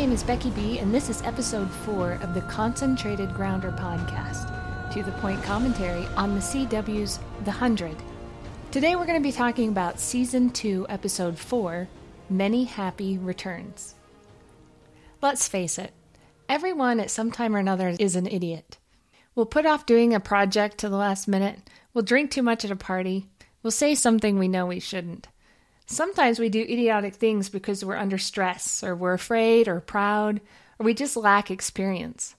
name is Becky B, and this is episode four of the Concentrated Grounder podcast, to the point commentary on the CW's The Hundred. Today we're going to be talking about season two, episode four Many Happy Returns. Let's face it, everyone at some time or another is an idiot. We'll put off doing a project to the last minute, we'll drink too much at a party, we'll say something we know we shouldn't. Sometimes we do idiotic things because we're under stress, or we're afraid, or proud, or we just lack experience.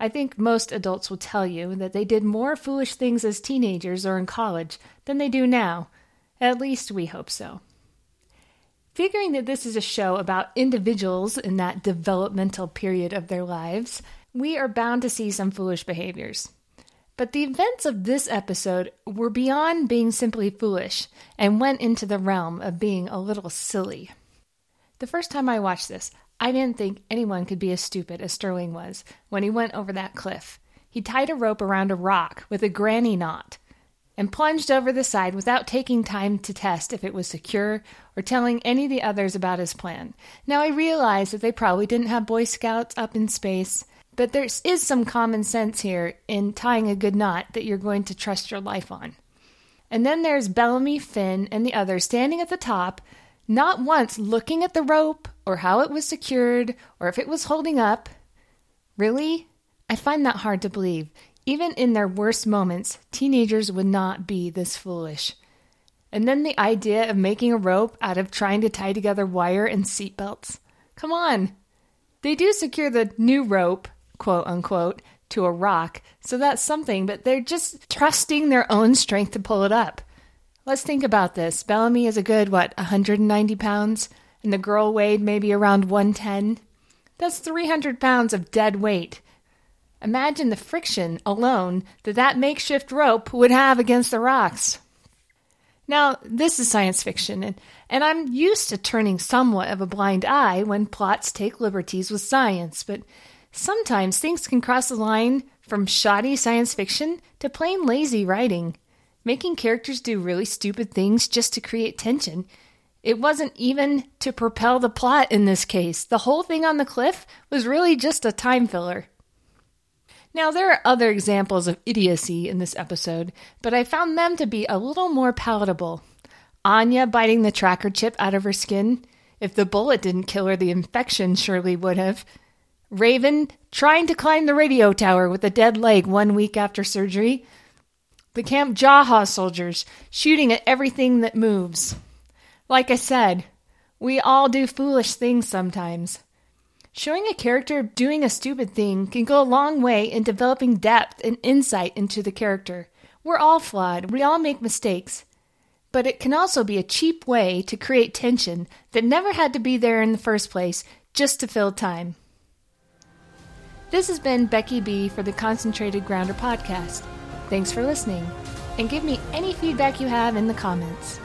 I think most adults will tell you that they did more foolish things as teenagers or in college than they do now. At least we hope so. Figuring that this is a show about individuals in that developmental period of their lives, we are bound to see some foolish behaviors. But the events of this episode were beyond being simply foolish and went into the realm of being a little silly. The first time I watched this, I didn't think anyone could be as stupid as Sterling was when he went over that cliff. He tied a rope around a rock with a granny knot and plunged over the side without taking time to test if it was secure or telling any of the others about his plan. Now, I realize that they probably didn't have Boy Scouts up in space but there is some common sense here in tying a good knot that you're going to trust your life on. And then there's Bellamy, Finn, and the others standing at the top, not once looking at the rope or how it was secured or if it was holding up. Really? I find that hard to believe. Even in their worst moments, teenagers would not be this foolish. And then the idea of making a rope out of trying to tie together wire and seatbelts. Come on. They do secure the new rope quote unquote, to a rock. So that's something, but they're just trusting their own strength to pull it up. Let's think about this. Bellamy is a good, what, 190 pounds? And the girl weighed maybe around 110? That's 300 pounds of dead weight. Imagine the friction alone that that makeshift rope would have against the rocks. Now, this is science fiction, and, and I'm used to turning somewhat of a blind eye when plots take liberties with science, but Sometimes things can cross the line from shoddy science fiction to plain lazy writing, making characters do really stupid things just to create tension. It wasn't even to propel the plot in this case. The whole thing on the cliff was really just a time filler. Now, there are other examples of idiocy in this episode, but I found them to be a little more palatable. Anya biting the tracker chip out of her skin. If the bullet didn't kill her, the infection surely would have. Raven trying to climb the radio tower with a dead leg one week after surgery. The Camp Jaha soldiers shooting at everything that moves. Like I said, we all do foolish things sometimes. Showing a character doing a stupid thing can go a long way in developing depth and insight into the character. We're all flawed, we all make mistakes. But it can also be a cheap way to create tension that never had to be there in the first place just to fill time. This has been Becky B for the Concentrated Grounder podcast. Thanks for listening, and give me any feedback you have in the comments.